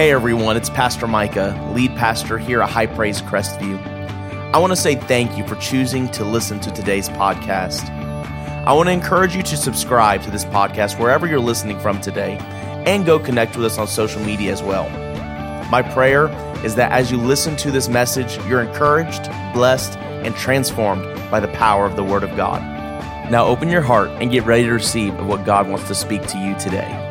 Hey everyone, it's Pastor Micah, lead pastor here at High Praise Crestview. I want to say thank you for choosing to listen to today's podcast. I want to encourage you to subscribe to this podcast wherever you're listening from today and go connect with us on social media as well. My prayer is that as you listen to this message, you're encouraged, blessed, and transformed by the power of the Word of God. Now open your heart and get ready to receive what God wants to speak to you today.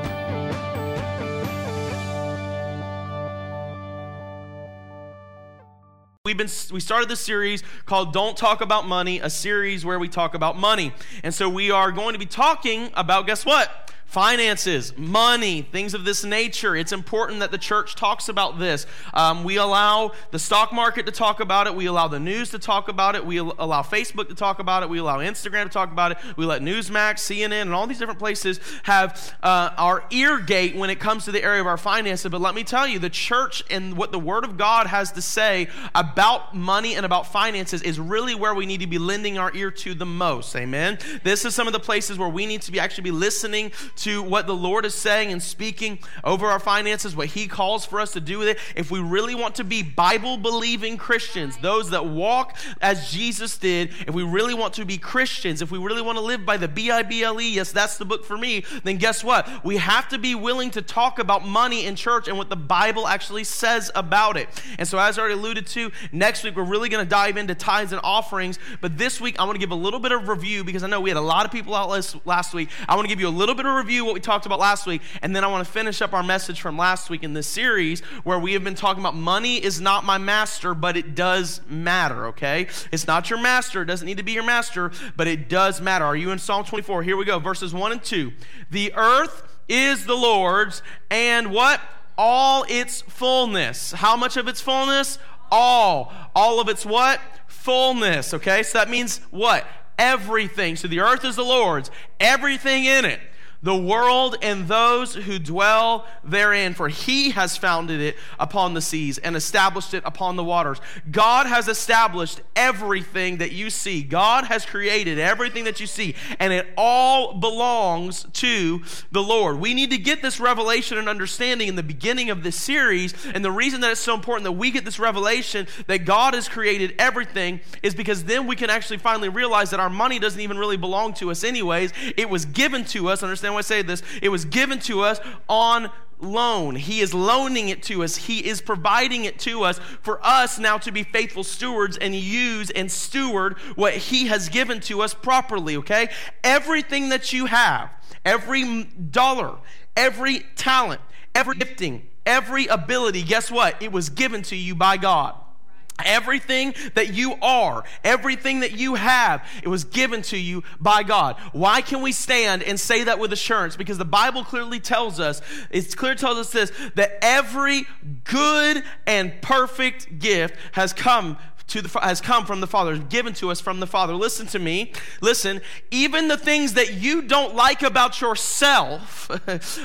Been we started this series called Don't Talk About Money, a series where we talk about money. And so we are going to be talking about guess what? Finances, money, things of this nature. It's important that the church talks about this. Um, we allow the stock market to talk about it. We allow the news to talk about it. We allow Facebook to talk about it. We allow Instagram to talk about it. We let Newsmax, CNN, and all these different places have uh, our ear gate when it comes to the area of our finances. But let me tell you, the church and what the Word of God has to say about money and about finances is really where we need to be lending our ear to the most. Amen. This is some of the places where we need to be actually be listening to what the Lord is saying and speaking over our finances, what He calls for us to do with it, if we really want to be Bible believing Christians, those that walk as Jesus did, if we really want to be Christians, if we really want to live by the B I B L E, yes, that's the book for me, then guess what? We have to be willing to talk about money in church and what the Bible actually says about it. And so, as I already alluded to, next week we're really going to dive into tithes and offerings. But this week I want to give a little bit of review because I know we had a lot of people out last, last week. I want to give you a little bit of review review what we talked about last week, and then I want to finish up our message from last week in this series where we have been talking about money is not my master, but it does matter, okay? It's not your master, it doesn't need to be your master, but it does matter. Are you in Psalm 24? Here we go, verses 1 and 2. The earth is the Lord's, and what? All its fullness. How much of its fullness? All. All of its what? Fullness, okay? So that means what? Everything. So the earth is the Lord's, everything in it the world and those who dwell therein, for he has founded it upon the seas and established it upon the waters. God has established everything that you see. God has created everything that you see, and it all belongs to the Lord. We need to get this revelation and understanding in the beginning of this series, and the reason that it's so important that we get this revelation that God has created everything is because then we can actually finally realize that our money doesn't even really belong to us, anyways. It was given to us, understand understand why I say this. It was given to us on loan. He is loaning it to us. He is providing it to us for us now to be faithful stewards and use and steward what He has given to us properly, okay? Everything that you have, every dollar, every talent, every gifting, every ability, guess what? It was given to you by God. Everything that you are, everything that you have, it was given to you by God. Why can we stand and say that with assurance? Because the Bible clearly tells us, it clearly tells us this, that every good and perfect gift has come to the, has come from the Father, given to us from the Father. Listen to me. Listen, even the things that you don't like about yourself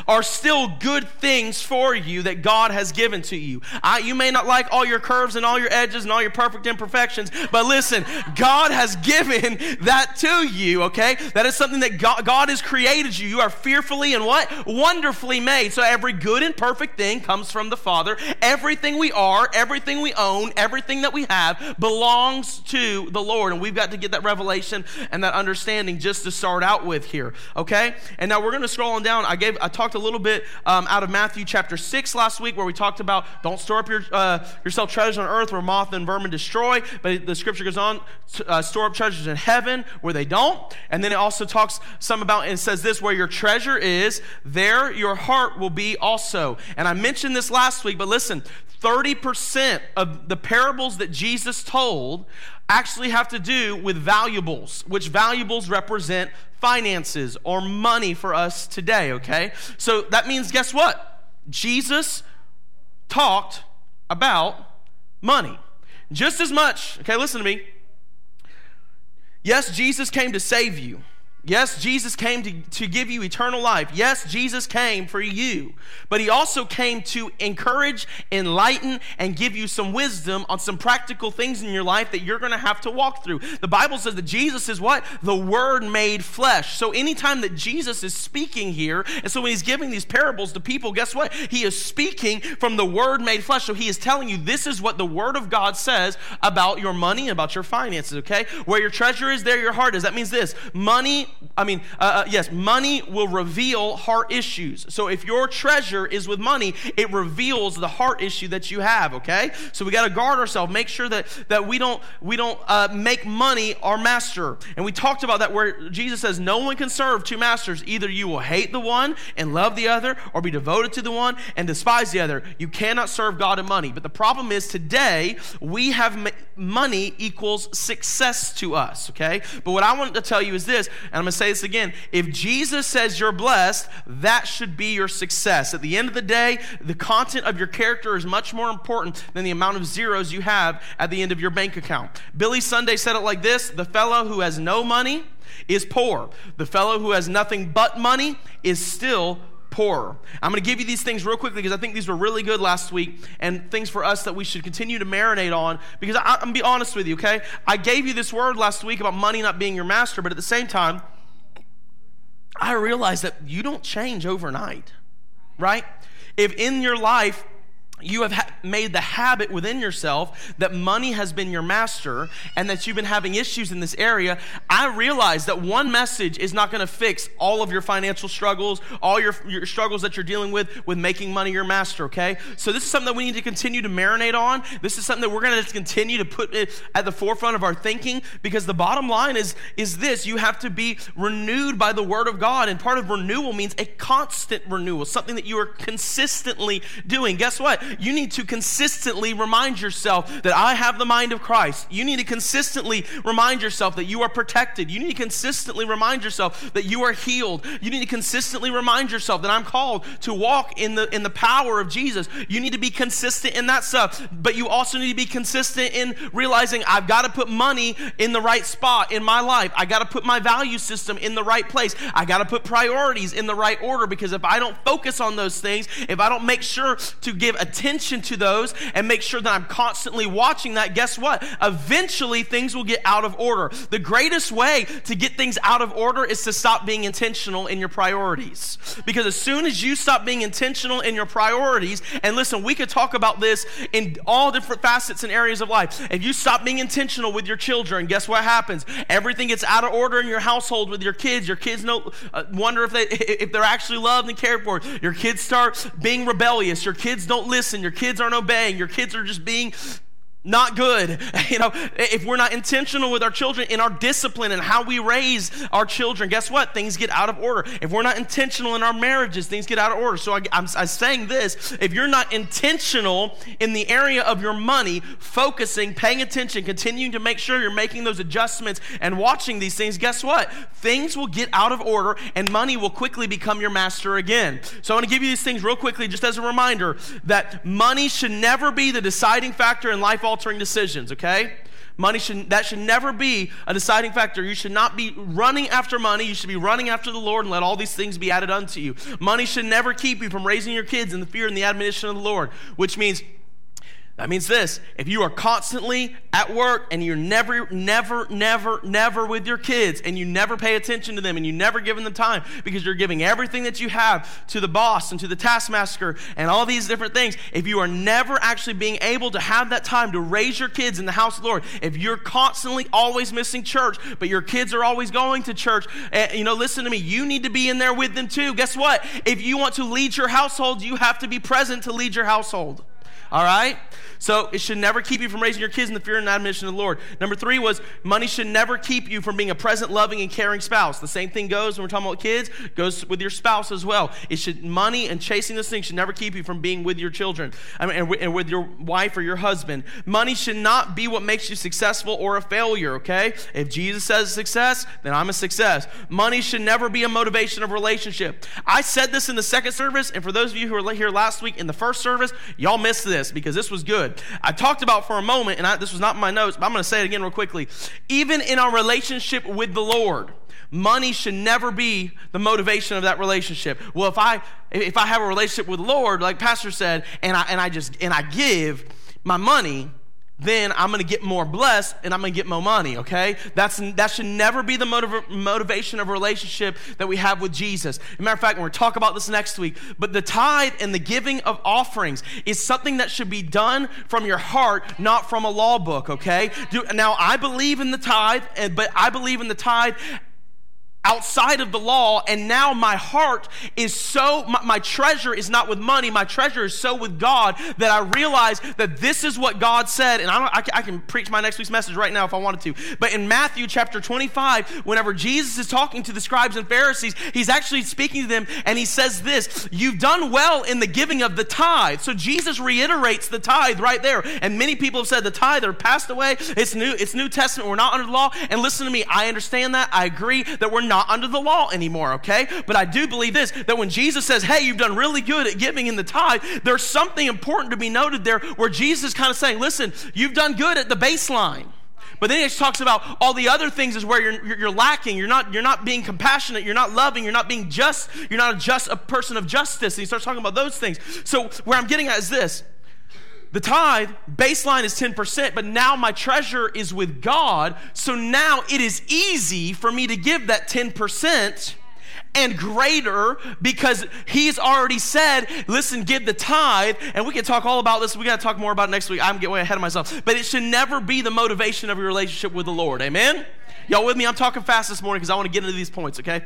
are still good things for you that God has given to you. I, you may not like all your curves and all your edges and all your perfect imperfections, but listen, God has given that to you, okay? That is something that God, God has created you. You are fearfully and what? Wonderfully made. So every good and perfect thing comes from the Father. Everything we are, everything we own, everything that we have belongs to the Lord. And we've got to get that revelation and that understanding just to start out with here. Okay? And now we're going to scroll on down. I gave I talked a little bit um, out of Matthew chapter 6 last week where we talked about don't store up your, uh, yourself treasures on earth where moth and vermin destroy. But the scripture goes on, uh, store up treasures in heaven where they don't. And then it also talks some about and says this where your treasure is, there your heart will be also. And I mentioned this last week, but listen, 30% of the parables that Jesus told actually have to do with valuables, which valuables represent finances or money for us today, okay? So that means, guess what? Jesus talked about money. Just as much, okay, listen to me. Yes, Jesus came to save you. Yes, Jesus came to, to give you eternal life. Yes, Jesus came for you. But he also came to encourage, enlighten, and give you some wisdom on some practical things in your life that you're going to have to walk through. The Bible says that Jesus is what? The Word made flesh. So anytime that Jesus is speaking here, and so when he's giving these parables to people, guess what? He is speaking from the Word made flesh. So he is telling you this is what the Word of God says about your money, about your finances, okay? Where your treasure is, there your heart is. That means this money I mean, uh, uh, yes, money will reveal heart issues. So if your treasure is with money, it reveals the heart issue that you have. Okay, so we got to guard ourselves. Make sure that that we don't we don't uh, make money our master. And we talked about that where Jesus says, "No one can serve two masters. Either you will hate the one and love the other, or be devoted to the one and despise the other. You cannot serve God and money." But the problem is today we have money equals success to us. Okay, but what I want to tell you is this, and I'm going to say this again. If Jesus says you're blessed, that should be your success. At the end of the day, the content of your character is much more important than the amount of zeros you have at the end of your bank account. Billy Sunday said it like this The fellow who has no money is poor, the fellow who has nothing but money is still poorer. I'm going to give you these things real quickly because I think these were really good last week and things for us that we should continue to marinate on. Because I, am going to be honest with you, okay? I gave you this word last week about money not being your master, but at the same time, I realize that you don't change overnight, right? If in your life you have ha- made the habit within yourself that money has been your master and that you've been having issues in this area, I realize that one message is not going to fix all of your financial struggles, all your, your struggles that you're dealing with with making money your master, okay? So this is something that we need to continue to marinate on. This is something that we're going to continue to put at the forefront of our thinking because the bottom line is, is this you have to be renewed by the word of God. And part of renewal means a constant renewal, something that you are consistently doing. Guess what? You need to consistently remind yourself that I have the mind of Christ. You need to consistently remind yourself that you are protected. You need to consistently remind yourself that you are healed. You need to consistently remind yourself that I'm called to walk in the in the power of Jesus. You need to be consistent in that stuff, but you also need to be consistent in realizing I've got to put money in the right spot in my life. I got to put my value system in the right place. I got to put priorities in the right order because if I don't focus on those things, if I don't make sure to give attention attention to those and make sure that I'm constantly watching that, guess what? Eventually things will get out of order. The greatest way to get things out of order is to stop being intentional in your priorities. Because as soon as you stop being intentional in your priorities, and listen, we could talk about this in all different facets and areas of life. If you stop being intentional with your children, guess what happens? Everything gets out of order in your household with your kids. Your kids know, uh, wonder if they if they're actually loved and cared for. Your kids start being rebellious. Your kids don't listen listen, your kids aren't obeying, your kids are just being not good. You know, if we're not intentional with our children in our discipline and how we raise our children, guess what? Things get out of order. If we're not intentional in our marriages, things get out of order. So I, am saying this if you're not intentional in the area of your money, focusing, paying attention, continuing to make sure you're making those adjustments and watching these things, guess what? Things will get out of order and money will quickly become your master again. So I want to give you these things real quickly just as a reminder that money should never be the deciding factor in life altering decisions, okay? Money should that should never be a deciding factor. You should not be running after money. You should be running after the Lord and let all these things be added unto you. Money should never keep you from raising your kids in the fear and the admonition of the Lord, which means that means this if you are constantly at work and you're never, never, never, never with your kids and you never pay attention to them and you never give them the time because you're giving everything that you have to the boss and to the taskmaster and all these different things, if you are never actually being able to have that time to raise your kids in the house of the Lord, if you're constantly always missing church, but your kids are always going to church, and, eh, you know, listen to me, you need to be in there with them too. Guess what? If you want to lead your household, you have to be present to lead your household. All right? So it should never keep you from raising your kids in the fear and admonition of the Lord. Number three was money should never keep you from being a present, loving, and caring spouse. The same thing goes when we're talking about kids, goes with your spouse as well. It should money and chasing this thing should never keep you from being with your children I mean, and, with your wife or your husband. Money should not be what makes you successful or a failure, okay? If Jesus says success, then I'm a success. Money should never be a motivation of relationship. I said this in the second service, and for those of you who were here last week in the first service, y'all missed this this because this was good. I talked about for a moment, and I, this was not in my notes, but I'm going to say it again real quickly. Even in our relationship with the Lord, money should never be the motivation of that relationship. Well, if I if I have a relationship with the Lord, like Pastor said, and I and I just and I give my money, then I'm going to get more blessed and I'm going to get more money, okay? That's, that should never be the motiv- motivation of a relationship that we have with Jesus. Matter of fact, we're going to talk about this next week, but the tithe and the giving of offerings is something that should be done from your heart, not from a law book, okay? Do, now, I believe in the tithe, and but I believe in the tithe outside of the law and now my heart is so my, my, treasure is not with money my treasure is so with god that i realize that this is what god said and i, I, I can preach my next week's message right now if i wanted to but in matthew chapter 25 whenever jesus is talking to the scribes and pharisees he's actually speaking to them and he says this you've done well in the giving of the tithe. So jesus reiterates the tithe right there and many people have said the tithe are passed away. It's new it's new testament we're not under the law. And listen to me i understand that i agree that we're not not under the law anymore, okay? But I do believe this that when Jesus says, hey, you've done really good at giving in the tithe, there's something important to be noted there where Jesus is kind of saying, listen, you've done good at the baseline. But then he talks about all the other things is where you're, you're, lacking. You're not, you're not being compassionate. You're not loving. You're not being just. You're not a just a person of justice. And he starts talking about those things. So where I'm getting at is this. The tithe baseline is 10%, but now my treasure is with God. So now it is easy for me to give that 10% and greater because he's already said, listen, give the tithe. And we can talk all about this. We got to talk more about next week. I'm getting way ahead of myself. But it should never be the motivation of your relationship with the Lord. Amen? Y'all with me? I'm talking fast this morning because I want to get into these points, okay?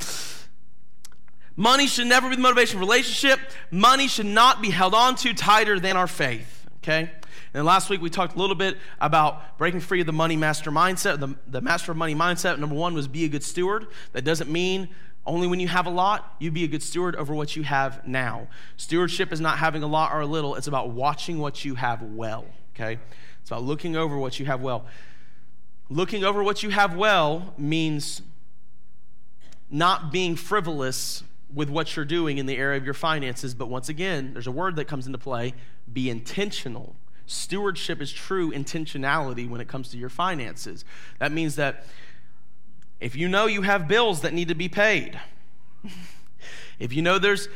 Money should never be the motivation of relationship. Money should not be held on to tighter than our faith okay? And last week we talked a little bit about breaking free of the money master mindset, the, the master of money mindset. Number one was be a good steward. That doesn't mean only when you have a lot, you be a good steward over what you have now. Stewardship is not having a lot or a little, it's about watching what you have well, okay? It's about looking over what you have well. Looking over what you have well means not being frivolous with what you're doing in the area of your finances. But once again, there's a word that comes into play be intentional. Stewardship is true intentionality when it comes to your finances. That means that if you know you have bills that need to be paid, if you know there's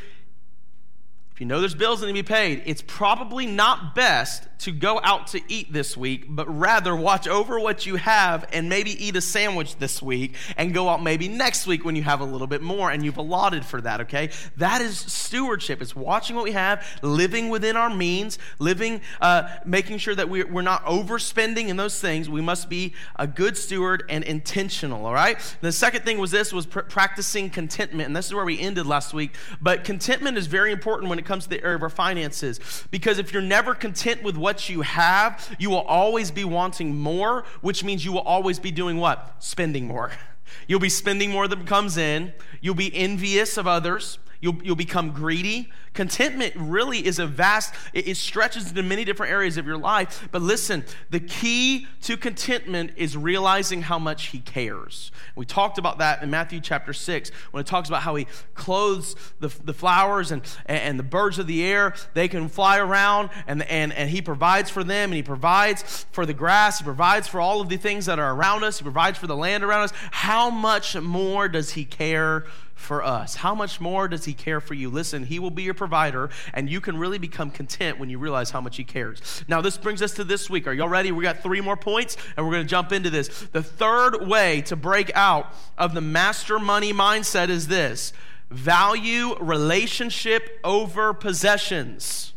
you know there's bills that need to be paid, it's probably not best to go out to eat this week, but rather watch over what you have and maybe eat a sandwich this week and go out maybe next week when you have a little bit more and you've allotted for that, okay? That is stewardship. It's watching what we have, living within our means, living, uh, making sure that we're, not overspending in those things. We must be a good steward and intentional, all right? The second thing was this, was pr- practicing contentment. And this is where we ended last week. But contentment is very important when it comes to the area of our finances because if you're never content with what you have, you will always be wanting more, which means you will always be doing what? Spending more. You'll be spending more than comes in. You'll be envious of others. You'll, you'll become greedy. Contentment really is a vast, it, it stretches into many different areas of your life. But listen, the key to contentment is realizing how much He cares. We talked about that in Matthew chapter 6 when it talks about how He clothes the, the flowers and, and the birds of the air. They can fly around and, and, and He provides for them and He provides for the grass. He provides for all of the things that are around us. He provides for the land around us. How much more does He care for us. How much more does He care for you? Listen, He will be your provider, and you can really become content when you realize how much He cares. Now, this brings us to this week. Are y'all ready? We got three more points, and we're going to jump into this. The third way to break out of the master money mindset is this value relationship over possessions.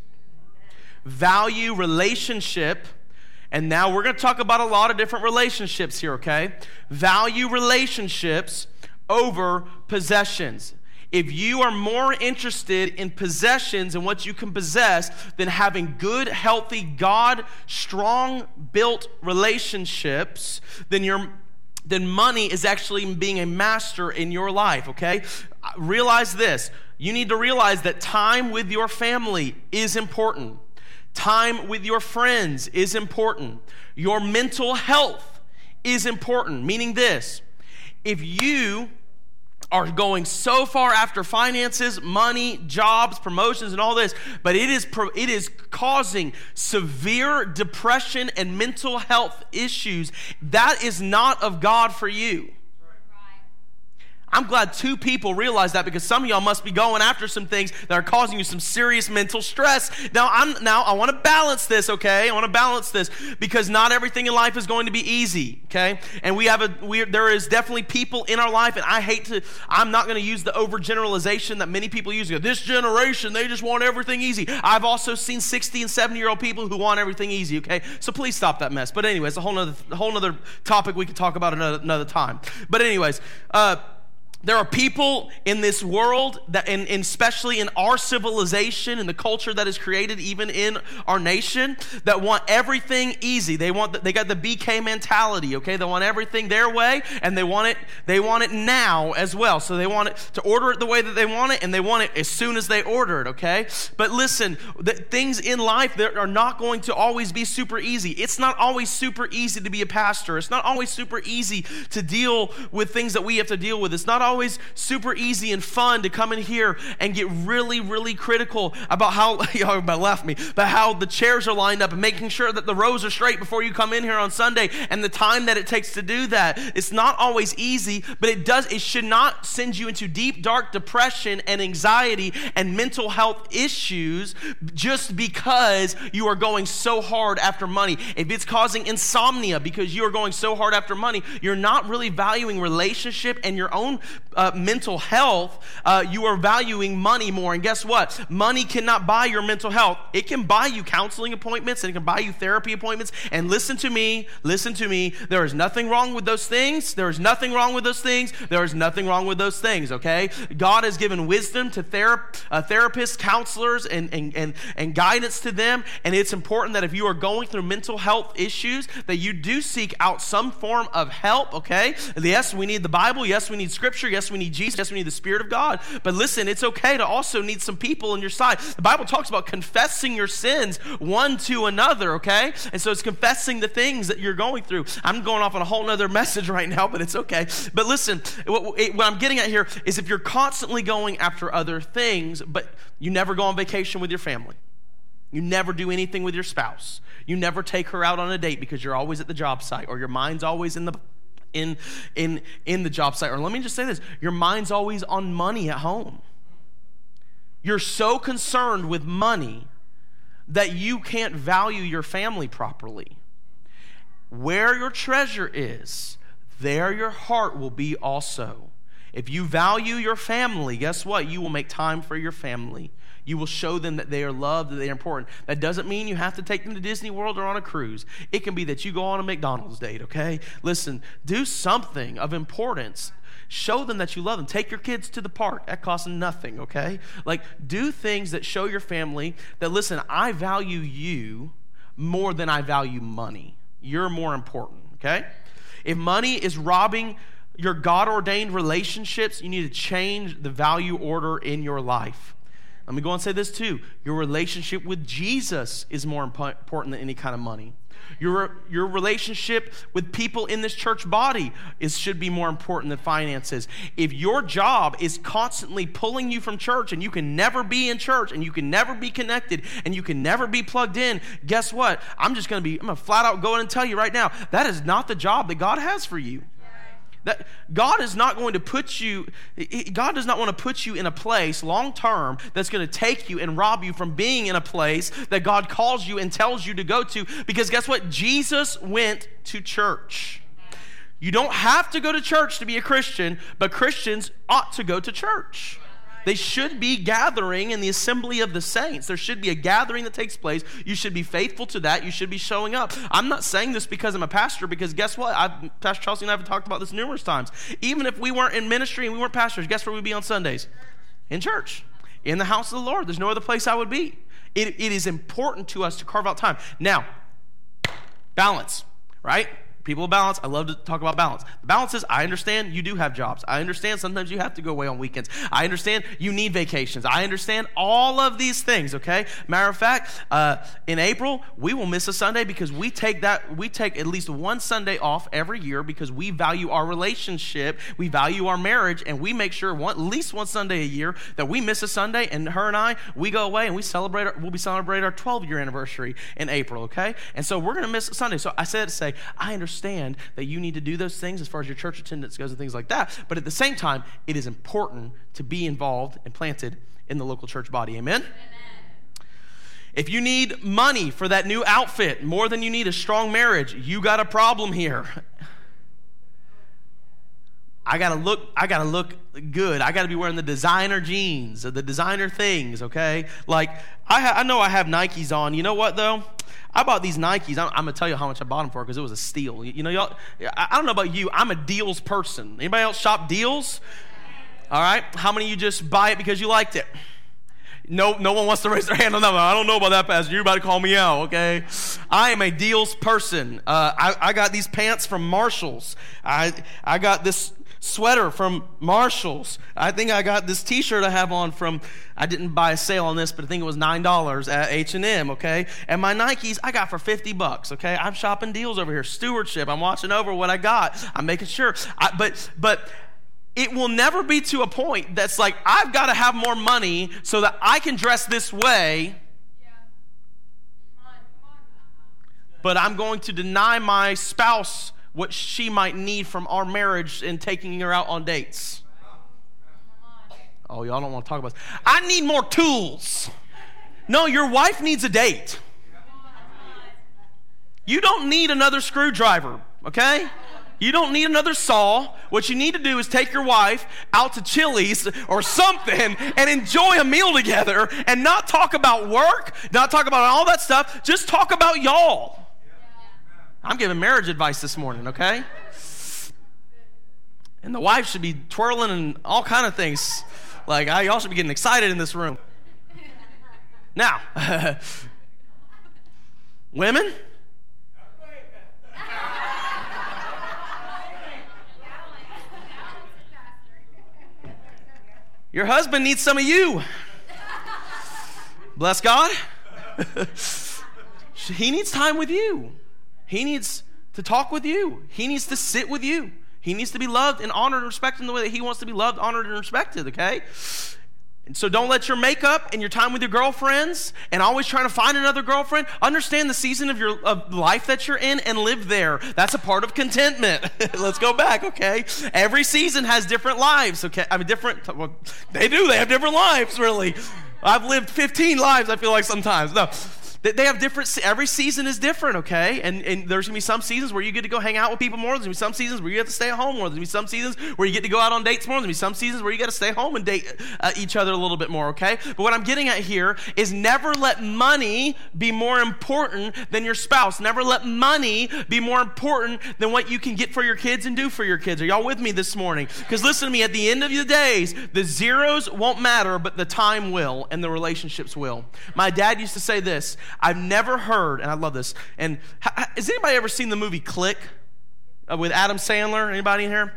Value relationship. And now we're going to talk about a lot of different relationships here, okay? Value relationships over possessions. If you are more interested in possessions and what you can possess than having good, healthy, God strong built relationships, then your then money is actually being a master in your life, okay? Realize this. You need to realize that time with your family is important. Time with your friends is important. Your mental health is important, meaning this if you are going so far after finances, money, jobs, promotions, and all this, but it is, it is causing severe depression and mental health issues. That is not of God for you. I'm glad two people realize that because some of y'all must be going after some things that are causing you some serious mental stress. Now, I'm now I want to balance this, okay? I want to balance this because not everything in life is going to be easy, okay? And we have a we there is definitely people in our life, and I hate to I'm not going to use the overgeneralization that many people use. This generation, they just want everything easy. I've also seen 60 and 70 year old people who want everything easy, okay? So please stop that mess. But anyways, a whole nother whole nother topic we could talk about another another time. But anyways, uh there are people in this world that, and, and, especially in our civilization and the culture that is created even in our nation, that want everything easy. They want, they got the BK mentality. Okay, they want everything their way, and they want it, they want it now as well. So they want it to order it the way that they want it, and they want it as soon as they order it. Okay, but listen, the, things in life that are not going to always be super easy. It's not always super easy to be a pastor. It's not always super easy to deal with things that we have to deal with. It's not always always super easy and fun to come in here and get really, really critical about how, y'all about left me, but how the chairs are lined up and making sure that the rows are straight before you come in here on Sunday and the time that it takes to do that. It's not always easy, but it does, it should not send you into deep, dark depression and anxiety and mental health issues just because you are going so hard after money. If it's causing insomnia because you are going so hard after money, you're not really valuing relationship and your own uh, mental health, uh, you are valuing money more. And guess what? Money cannot buy your mental health. It can buy you counseling appointments and it can buy you therapy appointments. And listen to me, listen to me. There is nothing wrong with those things. There is nothing wrong with those things. There is nothing wrong with those things, okay? God has given wisdom to ther- uh, therapists, counselors, and, and, and, and guidance to them. And it's important that if you are going through mental health issues, that you do seek out some form of help, okay? Yes, we need the Bible. Yes, we need scripture. Yes, we need Jesus. Yes, we need the Spirit of God. But listen, it's okay to also need some people on your side. The Bible talks about confessing your sins one to another, okay? And so it's confessing the things that you're going through. I'm going off on a whole other message right now, but it's okay. But listen, what, what I'm getting at here is if you're constantly going after other things, but you never go on vacation with your family, you never do anything with your spouse. You never take her out on a date because you're always at the job site or your mind's always in the in, in, in the job site. Or let me just say this your mind's always on money at home. You're so concerned with money that you can't value your family properly. Where your treasure is, there your heart will be also. If you value your family, guess what? You will make time for your family. You will show them that they are loved, that they are important. That doesn't mean you have to take them to Disney World or on a cruise. It can be that you go on a McDonald's date, okay? Listen, do something of importance. Show them that you love them. Take your kids to the park. That costs nothing, okay? Like, do things that show your family that, listen, I value you more than I value money. You're more important, okay? If money is robbing your God ordained relationships, you need to change the value order in your life. Let me go and say this too. Your relationship with Jesus is more important than any kind of money. Your, your relationship with people in this church body is, should be more important than finances. If your job is constantly pulling you from church and you can never be in church and you can never be connected and you can never be plugged in, guess what? I'm just going to be, I'm going to flat out go in and tell you right now that is not the job that God has for you. That God is not going to put you, God does not want to put you in a place long term that's going to take you and rob you from being in a place that God calls you and tells you to go to. Because guess what? Jesus went to church. You don't have to go to church to be a Christian, but Christians ought to go to church. They should be gathering in the assembly of the saints. There should be a gathering that takes place. You should be faithful to that. You should be showing up. I'm not saying this because I'm a pastor, because guess what? I've, Pastor Chelsea and I have talked about this numerous times. Even if we weren't in ministry and we weren't pastors, guess where we'd be on Sundays? In church, in the house of the Lord. There's no other place I would be. It, it is important to us to carve out time. Now, balance, right? People of balance, I love to talk about balance. The balance is I understand you do have jobs. I understand sometimes you have to go away on weekends. I understand you need vacations. I understand all of these things, okay? Matter of fact, uh, in April, we will miss a Sunday because we take that, we take at least one Sunday off every year because we value our relationship, we value our marriage, and we make sure one, at least one Sunday a year that we miss a Sunday and her and I, we go away and we celebrate, our, we'll be celebrating our 12 year anniversary in April, okay? And so we're going to miss a Sunday. So I said to say, I understand understand that you need to do those things as far as your church attendance goes and things like that. But at the same time, it is important to be involved and planted in the local church body. Amen? Amen. If you need money for that new outfit more than you need a strong marriage, you got a problem here. I gotta look, I gotta look good. I gotta be wearing the designer jeans, the designer things, okay? Like, I, ha- I know I have Nikes on. You know what, though? I bought these Nikes. I'm, gonna tell you how much I bought them for because it was a steal. You, know, y'all. I, I don't know about you. I'm a deals person. Anybody else shop deals? All right. How many of you just buy it because you liked it? No, no one wants to raise their hand on that one. I don't know about that, Pastor. You're about to call me out, okay? I am a deals person. Uh, I, I got these pants from Marshalls. I, I got this sweater from Marshalls. I think I got this T-shirt I have on from. I didn't buy a sale on this, but I think it was nine dollars at H and M. Okay, and my Nikes I got for fifty bucks. Okay, I'm shopping deals over here. Stewardship. I'm watching over what I got. I'm making sure. I, but but it will never be to a point that's like I've got to have more money so that I can dress this way. But I'm going to deny my spouse what she might need from our marriage in taking her out on dates. Oh, y'all don't want to talk about this. I need more tools. No, your wife needs a date. You don't need another screwdriver, okay? You don't need another saw. What you need to do is take your wife out to Chili's or something and enjoy a meal together and not talk about work, not talk about all that stuff. Just talk about y'all. I'm giving marriage advice this morning, okay? And the wife should be twirling and all kind of things. Like, I, y'all should be getting excited in this room. Now, women, your husband needs some of you. Bless God. he needs time with you. He needs to talk with you, He needs to sit with you. He needs to be loved and honored and respected in the way that He wants to be loved, honored, and respected, okay? And so don't let your makeup and your time with your girlfriends and always trying to find another girlfriend understand the season of your of life that you're in and live there. That's a part of contentment. Let's go back, okay? Every season has different lives, okay? I mean different well, they do, they have different lives really. I've lived 15 lives I feel like sometimes. No. They have different, every season is different, okay? And, and there's gonna be some seasons where you get to go hang out with people more. There's gonna be some seasons where you have to stay at home more. There's gonna be some seasons where you get to go out on dates more. There's gonna be some seasons where you gotta stay home and date uh, each other a little bit more, okay? But what I'm getting at here is never let money be more important than your spouse. Never let money be more important than what you can get for your kids and do for your kids. Are y'all with me this morning? Because listen to me, at the end of the days, the zeros won't matter, but the time will and the relationships will. My dad used to say this I've never heard, and I love this. And has anybody ever seen the movie Click uh, with Adam Sandler? Anybody in here?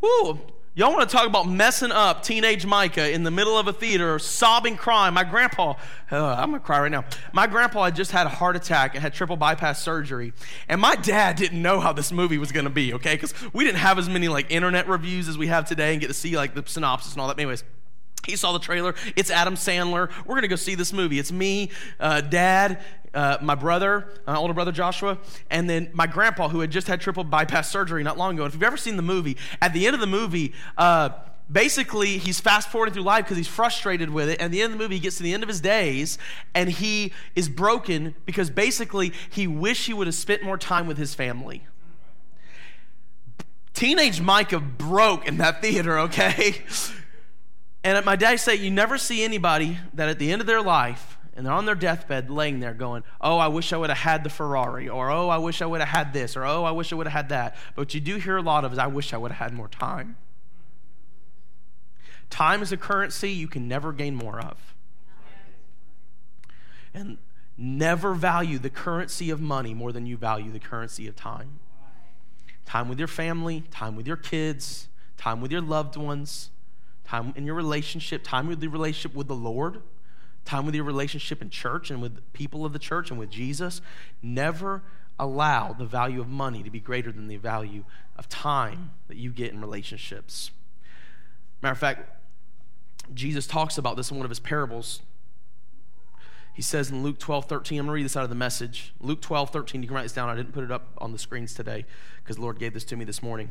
Whoo, Y'all want to talk about messing up teenage Micah in the middle of a theater, sobbing, crying. My grandpa, uh, I'm going to cry right now. My grandpa had just had a heart attack and had triple bypass surgery. And my dad didn't know how this movie was going to be, okay? Because we didn't have as many like internet reviews as we have today and get to see like the synopsis and all that. Anyways, he saw the trailer. It's Adam Sandler. We're going to go see this movie. It's me, uh, dad, uh, my brother, uh, older brother Joshua, and then my grandpa, who had just had triple bypass surgery not long ago. And if you've ever seen the movie, at the end of the movie, uh, basically he's fast forwarding through life because he's frustrated with it. And at the end of the movie, he gets to the end of his days and he is broken because basically he wished he would have spent more time with his family. Teenage Micah broke in that theater, okay? And my dad say, you never see anybody that at the end of their life, and they're on their deathbed laying there going, oh, I wish I would have had the Ferrari, or oh, I wish I would have had this, or oh, I wish I would have had that. But what you do hear a lot of is, I wish I would have had more time. Time is a currency you can never gain more of. And never value the currency of money more than you value the currency of time. time with your family, time with your kids, time with your loved ones, time in your relationship, time with the relationship with the Lord, time with your relationship in church and with people of the church and with Jesus. Never allow the value of money to be greater than the value of time that you get in relationships. Matter of fact, Jesus talks about this in one of his parables. He says in Luke 12, 13, I'm going to read this out of the message. Luke 12, 13, you can write this down. I didn't put it up on the screens today because the Lord gave this to me this morning.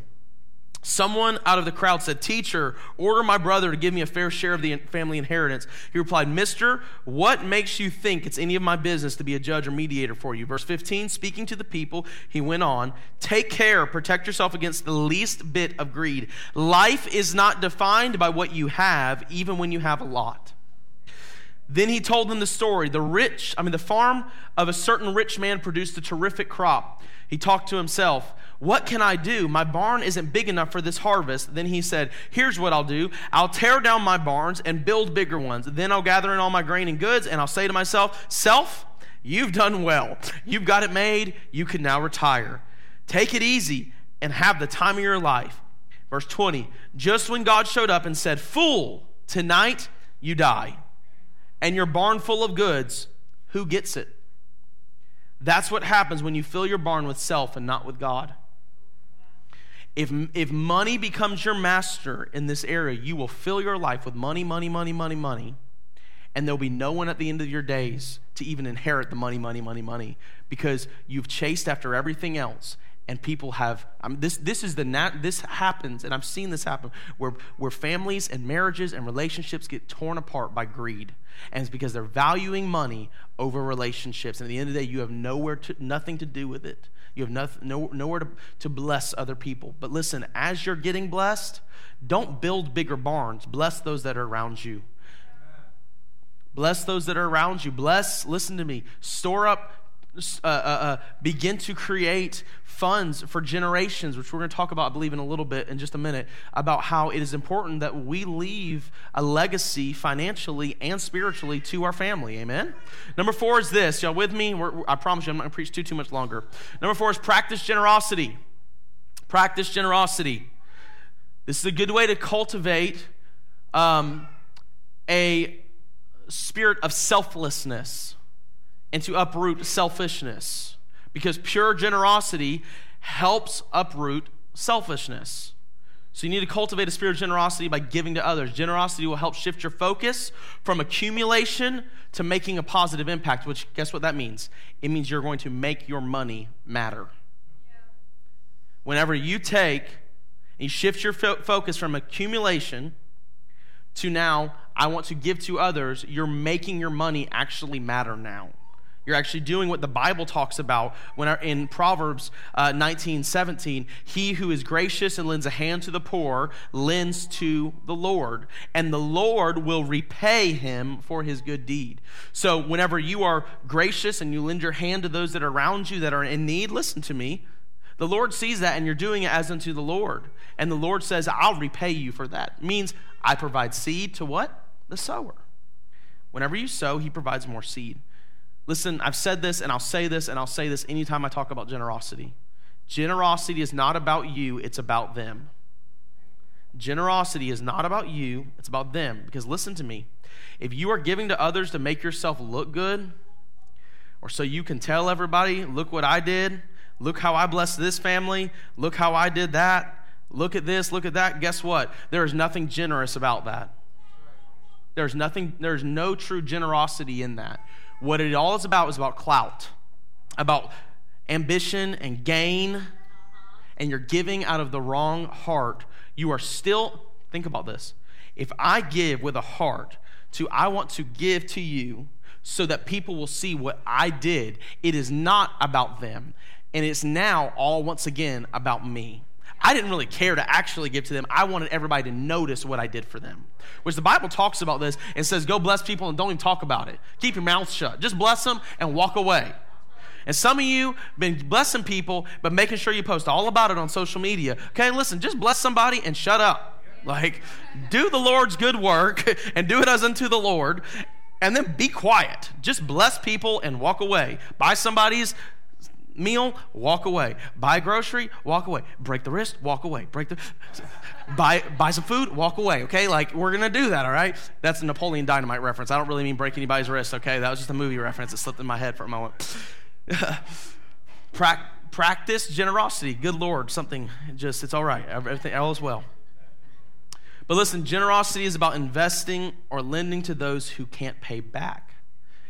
Someone out of the crowd said, Teacher, order my brother to give me a fair share of the family inheritance. He replied, Mister, what makes you think it's any of my business to be a judge or mediator for you? Verse 15, speaking to the people, he went on, Take care, protect yourself against the least bit of greed. Life is not defined by what you have, even when you have a lot. Then he told them the story. The rich, I mean, the farm of a certain rich man produced a terrific crop. He talked to himself. What can I do? My barn isn't big enough for this harvest. Then he said, Here's what I'll do I'll tear down my barns and build bigger ones. Then I'll gather in all my grain and goods, and I'll say to myself, Self, you've done well. You've got it made. You can now retire. Take it easy and have the time of your life. Verse 20 Just when God showed up and said, Fool, tonight you die, and your barn full of goods, who gets it? That's what happens when you fill your barn with self and not with God. If, if money becomes your master in this area, you will fill your life with money, money, money, money, money, and there'll be no one at the end of your days to even inherit the money, money, money, money, because you've chased after everything else. And people have I mean, this. This is the nat, this happens, and I've seen this happen where where families and marriages and relationships get torn apart by greed, and it's because they're valuing money over relationships. And at the end of the day, you have nowhere to nothing to do with it. You have nothing, no, nowhere to, to bless other people. But listen, as you're getting blessed, don't build bigger barns. Bless those that are around you. Bless those that are around you. Bless, listen to me, store up, uh, uh, uh, begin to create funds for generations, which we're going to talk about, I believe, in a little bit in just a minute, about how it is important that we leave a legacy financially and spiritually to our family. Amen? Number four is this. Y'all with me? We're, I promise you, I'm not going to preach too, too much longer. Number four is practice generosity. Practice generosity. This is a good way to cultivate um, a spirit of selflessness and to uproot selfishness because pure generosity helps uproot selfishness. So you need to cultivate a spirit of generosity by giving to others. Generosity will help shift your focus from accumulation to making a positive impact, which guess what that means? It means you're going to make your money matter. Whenever you take and you shift your fo- focus from accumulation to now, I want to give to others, you're making your money actually matter now. You're actually doing what the Bible talks about when our, in Proverbs uh, 19, 17. He who is gracious and lends a hand to the poor lends to the Lord, and the Lord will repay him for his good deed. So, whenever you are gracious and you lend your hand to those that are around you that are in need, listen to me. The Lord sees that, and you're doing it as unto the Lord. And the Lord says, I'll repay you for that. Means I provide seed to what? The sower. Whenever you sow, he provides more seed. Listen, I've said this and I'll say this and I'll say this anytime I talk about generosity. Generosity is not about you, it's about them. Generosity is not about you, it's about them. Because listen to me if you are giving to others to make yourself look good, or so you can tell everybody, look what I did, look how I blessed this family, look how I did that, look at this, look at that, guess what? There is nothing generous about that. There's nothing, there's no true generosity in that. What it all is about is about clout, about ambition and gain, and you're giving out of the wrong heart. You are still, think about this. If I give with a heart to, I want to give to you so that people will see what I did, it is not about them. And it's now all once again about me. I didn't really care to actually give to them. I wanted everybody to notice what I did for them. Which the Bible talks about this and says, go bless people and don't even talk about it. Keep your mouth shut. Just bless them and walk away. And some of you been blessing people, but making sure you post all about it on social media. Okay, listen, just bless somebody and shut up. Like, do the Lord's good work and do it as unto the Lord, and then be quiet. Just bless people and walk away. Buy somebody's meal, walk away. Buy grocery, walk away. Break the wrist, walk away. Break the buy buy some food, walk away. Okay, like we're gonna do that. All right. That's a Napoleon Dynamite reference. I don't really mean break anybody's wrist. Okay, that was just a movie reference. It slipped in my head for a moment. pra- practice generosity. Good Lord, something just it's all right. Everything all is well. But listen, generosity is about investing or lending to those who can't pay back.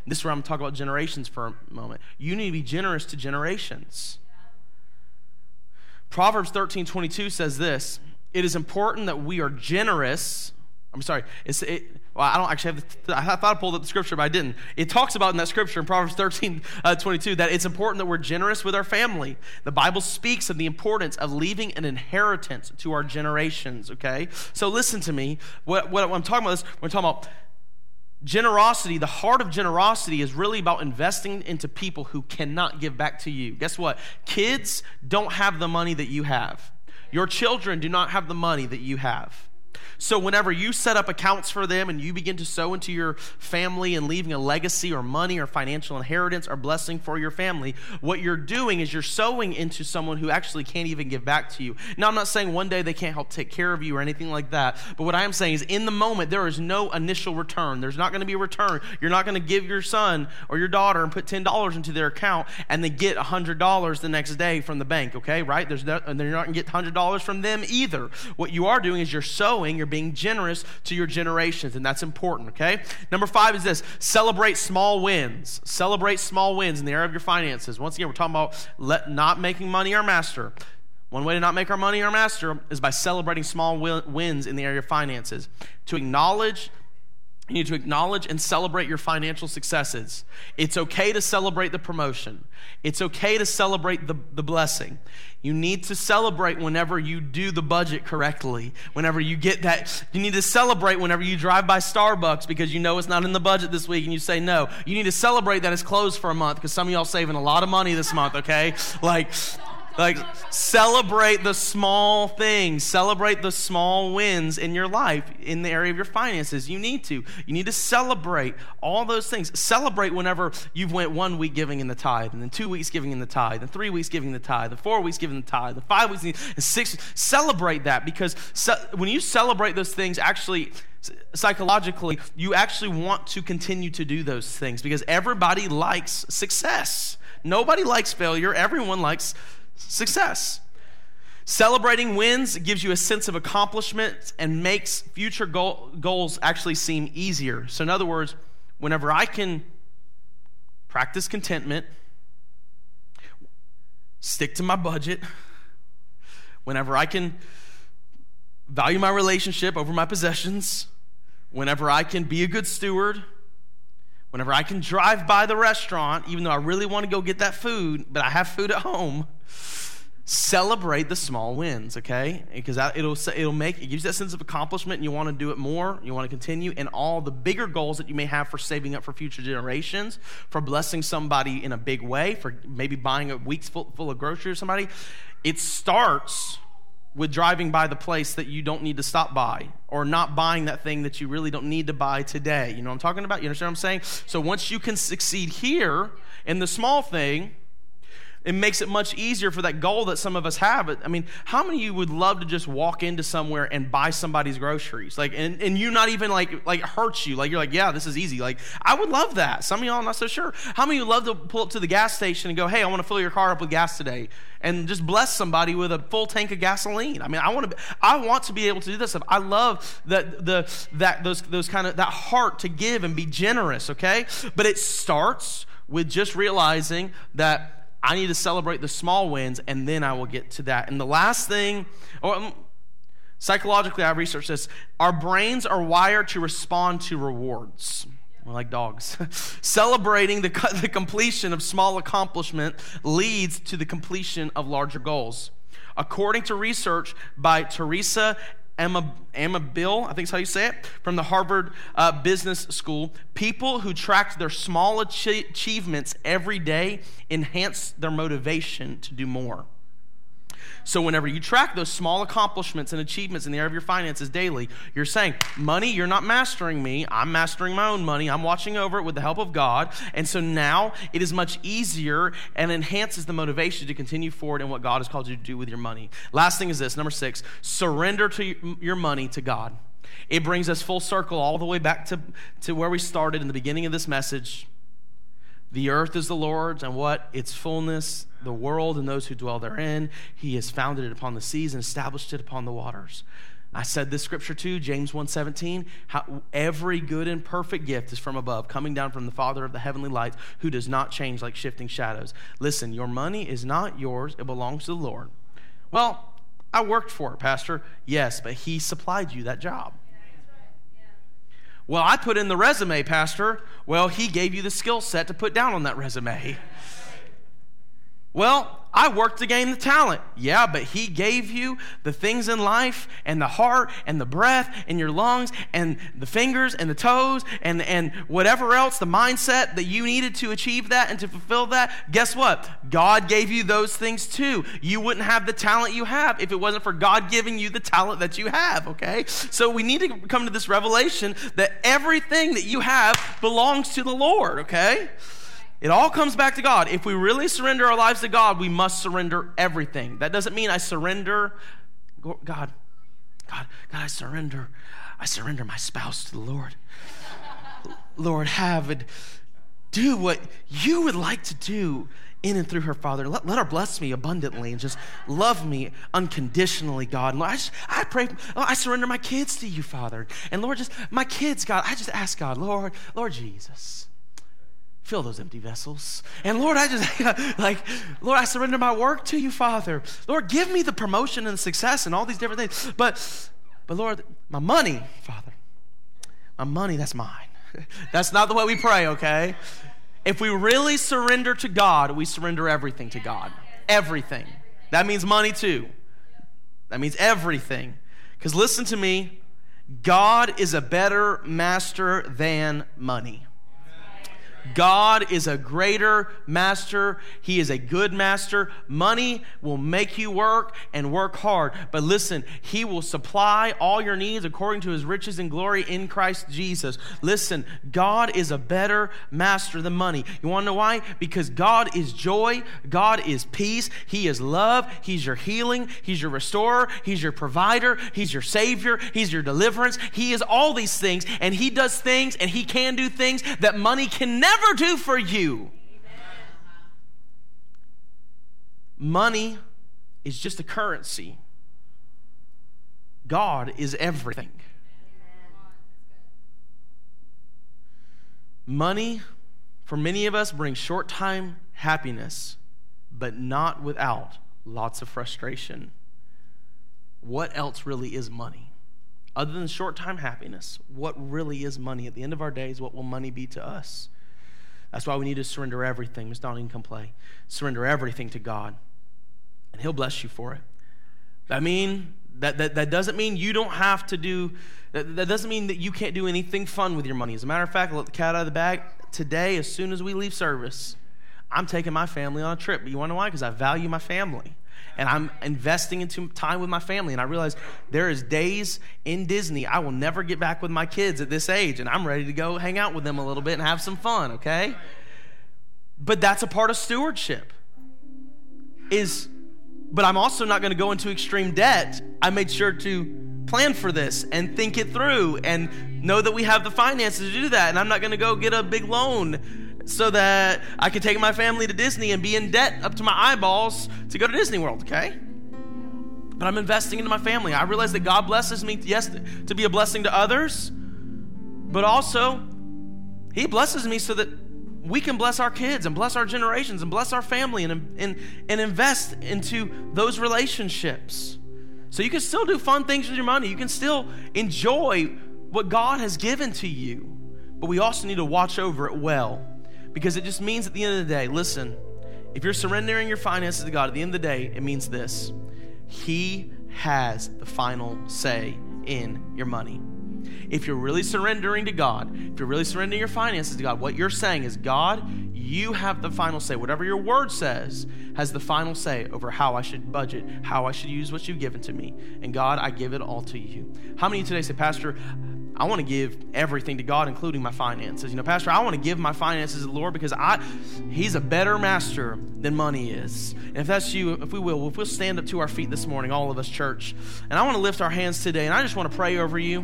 This is where I'm talking about generations for a moment. You need to be generous to generations. Proverbs 13 22 says this It is important that we are generous. I'm sorry, it's, it, well, I don't actually have the, I thought I pulled up the scripture, but I didn't. It talks about in that scripture in Proverbs 13 uh, 22 that it's important that we're generous with our family. The Bible speaks of the importance of leaving an inheritance to our generations, okay? So listen to me. What, what I'm talking about is, we're talking about Generosity, the heart of generosity is really about investing into people who cannot give back to you. Guess what? Kids don't have the money that you have. Your children do not have the money that you have. So, whenever you set up accounts for them and you begin to sow into your family and leaving a legacy or money or financial inheritance or blessing for your family, what you're doing is you're sowing into someone who actually can't even give back to you. Now, I'm not saying one day they can't help take care of you or anything like that, but what I am saying is in the moment, there is no initial return. There's not going to be a return. You're not going to give your son or your daughter and put $10 into their account and then get $100 the next day from the bank, okay? Right? There's no, and they're not going to get $100 from them either. What you are doing is you're sowing you're being generous to your generations, and that's important, okay? Number five is this celebrate small wins. Celebrate small wins in the area of your finances. Once again, we're talking about let, not making money our master. One way to not make our money our master is by celebrating small wins in the area of finances. To acknowledge you need to acknowledge and celebrate your financial successes. It's okay to celebrate the promotion. It's okay to celebrate the, the blessing. You need to celebrate whenever you do the budget correctly. Whenever you get that, you need to celebrate whenever you drive by Starbucks because you know it's not in the budget this week and you say no. You need to celebrate that it's closed for a month because some of y'all saving a lot of money this month, okay? Like, like, celebrate the small things. Celebrate the small wins in your life, in the area of your finances. You need to. You need to celebrate all those things. Celebrate whenever you've went one week giving in the tithe, and then two weeks giving in the tithe, and three weeks giving the tithe, and four weeks giving the tithe, and five weeks, and six. Celebrate that because when you celebrate those things, actually, psychologically, you actually want to continue to do those things because everybody likes success. Nobody likes failure. Everyone likes. Celebrating wins gives you a sense of accomplishment and makes future goal, goals actually seem easier. So, in other words, whenever I can practice contentment, stick to my budget, whenever I can value my relationship over my possessions, whenever I can be a good steward, whenever I can drive by the restaurant, even though I really want to go get that food, but I have food at home celebrate the small wins okay? Because it'll it'll make it gives you that sense of accomplishment and you want to do it more you want to continue and all the bigger goals that you may have for saving up for future generations for blessing somebody in a big way for maybe buying a week's full, full of groceries or somebody it starts with driving by the place that you don't need to stop by or not buying that thing that you really don't need to buy today. You know what i'm talking about? You understand what i'm saying? So once you can succeed here in the small thing it makes it much easier for that goal that some of us have. I mean, how many of you would love to just walk into somewhere and buy somebody's groceries? Like, and, and you not even like, like hurts you. Like, you're like, yeah, this is easy. Like, I would love that. Some of y'all not so sure. How many of you love to pull up to the gas station and go, hey, I want to fill your car up with gas today? And just bless somebody with a full tank of gasoline. I mean, I want to, I want to be able to do this stuff. I love that, the, that, those, those kind of, that heart to give and be generous, okay? But it starts with just realizing that I need to celebrate the small wins, and then I will get to that. And the last thing, or um, psychologically, I have researched this. Our brains are wired to respond to rewards. We're like dogs. Celebrating the, the completion of small accomplishment leads to the completion of larger goals. According to research by Teresa Emma, Bill, I think is how you say it, from the Harvard uh, Business School. People who tracked their small achievements every day enhanced their motivation to do more. So, whenever you track those small accomplishments and achievements in the area of your finances daily, you're saying, Money, you're not mastering me. I'm mastering my own money. I'm watching over it with the help of God. And so now it is much easier and enhances the motivation to continue forward in what God has called you to do with your money. Last thing is this number six surrender to your money to God. It brings us full circle all the way back to, to where we started in the beginning of this message. The earth is the Lord's and what? Its fullness the world and those who dwell therein. He has founded it upon the seas and established it upon the waters. I said this scripture too, James 1:17, how every good and perfect gift is from above, coming down from the Father of the heavenly lights, who does not change like shifting shadows. Listen, your money is not yours, it belongs to the Lord. Well, I worked for it, pastor. Yes, but he supplied you that job. Well, I put in the resume, pastor. Well, he gave you the skill set to put down on that resume. Well, I worked to gain the talent. Yeah, but He gave you the things in life and the heart and the breath and your lungs and the fingers and the toes and, and whatever else, the mindset that you needed to achieve that and to fulfill that. Guess what? God gave you those things too. You wouldn't have the talent you have if it wasn't for God giving you the talent that you have, okay? So we need to come to this revelation that everything that you have belongs to the Lord, okay? It all comes back to God. If we really surrender our lives to God, we must surrender everything. That doesn't mean I surrender God, God, God, I surrender. I surrender my spouse to the Lord. Lord, have it do what you would like to do in and through her, Father. Let, let her bless me abundantly and just love me unconditionally, God. Lord, I, just, I pray, I surrender my kids to you, Father. And Lord, just my kids, God, I just ask God, Lord, Lord Jesus, fill those empty vessels. And Lord, I just, like, Lord, I surrender my work to you, Father. Lord, give me the promotion and success and all these different things. But, but Lord, my money, Father, my money, that's mine. that's not the way we pray, okay? If we really surrender to God, we surrender everything to God. Everything. That means money too. That means everything. Because listen to me, God is a better master than money. God is a greater master. He is a good master. Money will make you work and work hard. But listen, He will supply all your needs according to His riches and glory in Christ Jesus. Listen, God is a better master than money. You want to know why? Because God is joy, God is peace, He is love, He's your healing, He's your restorer, He's your provider, He's your Savior, He's your deliverance. He is all these things, and He does things and He can do things that money can never never do for you. Money is just a currency. God is everything. Money, for many of us, brings short time happiness, but not without lots of frustration. What else really is money? Other than short time happiness, what really is money? At the end of our days, what will money be to us? That's why we need to surrender everything. Miss Donnie come play. Surrender everything to God, and He'll bless you for it. I mean, that, that, that doesn't mean you don't have to do, that, that doesn't mean that you can't do anything fun with your money. As a matter of fact, let the cat out of the bag. Today, as soon as we leave service, I'm taking my family on a trip. But you want to know why? Because I value my family and I'm investing into time with my family. And I realize there is days in Disney I will never get back with my kids at this age, and I'm ready to go hang out with them a little bit and have some fun, okay? But that's a part of stewardship. Is but I'm also not going to go into extreme debt. I made sure to plan for this and think it through and know that we have the finances to do that. And I'm not going to go get a big loan so that I could take my family to Disney and be in debt up to my eyeballs to go to Disney World, okay? But I'm investing into my family. I realize that God blesses me, yes, to be a blessing to others, but also He blesses me so that we can bless our kids and bless our generations and bless our family and, and, and invest into those relationships. So you can still do fun things with your money. You can still enjoy what God has given to you. But we also need to watch over it well because it just means at the end of the day, listen, if you're surrendering your finances to God, at the end of the day, it means this He has the final say in your money. If you're really surrendering to God, if you're really surrendering your finances to God, what you're saying is, God, you have the final say. Whatever your word says has the final say over how I should budget, how I should use what you've given to me. And God, I give it all to you. How many today say, Pastor, I want to give everything to God, including my finances. You know, Pastor, I want to give my finances to the Lord because I, He's a better master than money is. And if that's you, if we will, if we'll stand up to our feet this morning, all of us, church, and I want to lift our hands today, and I just want to pray over you.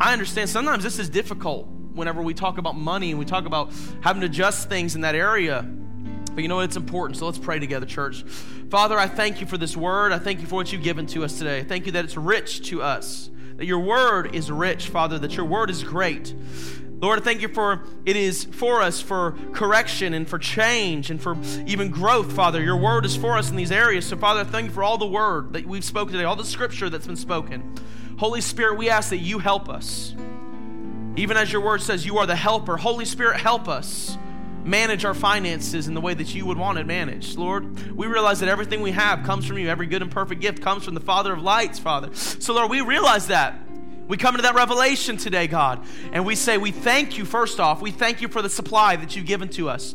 I understand sometimes this is difficult whenever we talk about money and we talk about having to adjust things in that area. But you know what? It's important. So let's pray together, church. Father, I thank you for this word. I thank you for what you've given to us today. Thank you that it's rich to us that your word is rich, Father, that your word is great. Lord, thank you for it is for us for correction and for change and for even growth, Father. Your word is for us in these areas. So, Father, thank you for all the word that we've spoken today, all the scripture that's been spoken. Holy Spirit, we ask that you help us. Even as your word says, you are the helper. Holy Spirit, help us manage our finances in the way that you would want it managed. Lord, we realize that everything we have comes from you. Every good and perfect gift comes from the Father of lights, Father. So, Lord, we realize that. We come into that revelation today, God, and we say, We thank you, first off. We thank you for the supply that you've given to us.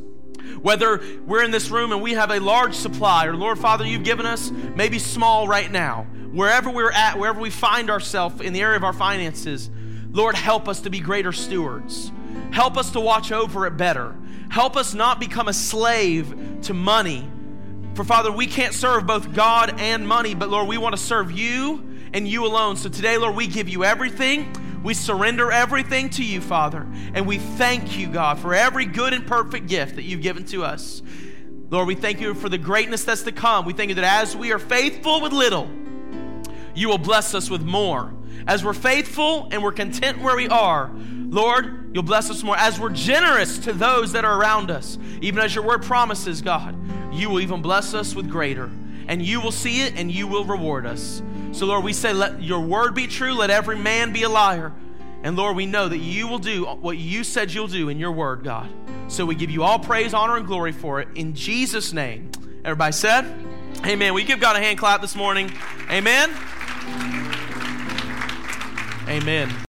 Whether we're in this room and we have a large supply, or Lord Father, you've given us maybe small right now, wherever we're at, wherever we find ourselves in the area of our finances, Lord, help us to be greater stewards. Help us to watch over it better. Help us not become a slave to money. For Father, we can't serve both God and money, but Lord, we want to serve you and you alone. So today, Lord, we give you everything. We surrender everything to you, Father. And we thank you, God, for every good and perfect gift that you've given to us. Lord, we thank you for the greatness that's to come. We thank you that as we are faithful with little, you will bless us with more. As we're faithful and we're content where we are, Lord, you'll bless us more. As we're generous to those that are around us, even as your word promises, God, you will even bless us with greater. And you will see it and you will reward us. So, Lord, we say, let your word be true, let every man be a liar. And Lord, we know that you will do what you said you'll do in your word, God. So we give you all praise, honor, and glory for it in Jesus' name. Everybody said, Amen. We give God a hand clap this morning. Amen. Amen.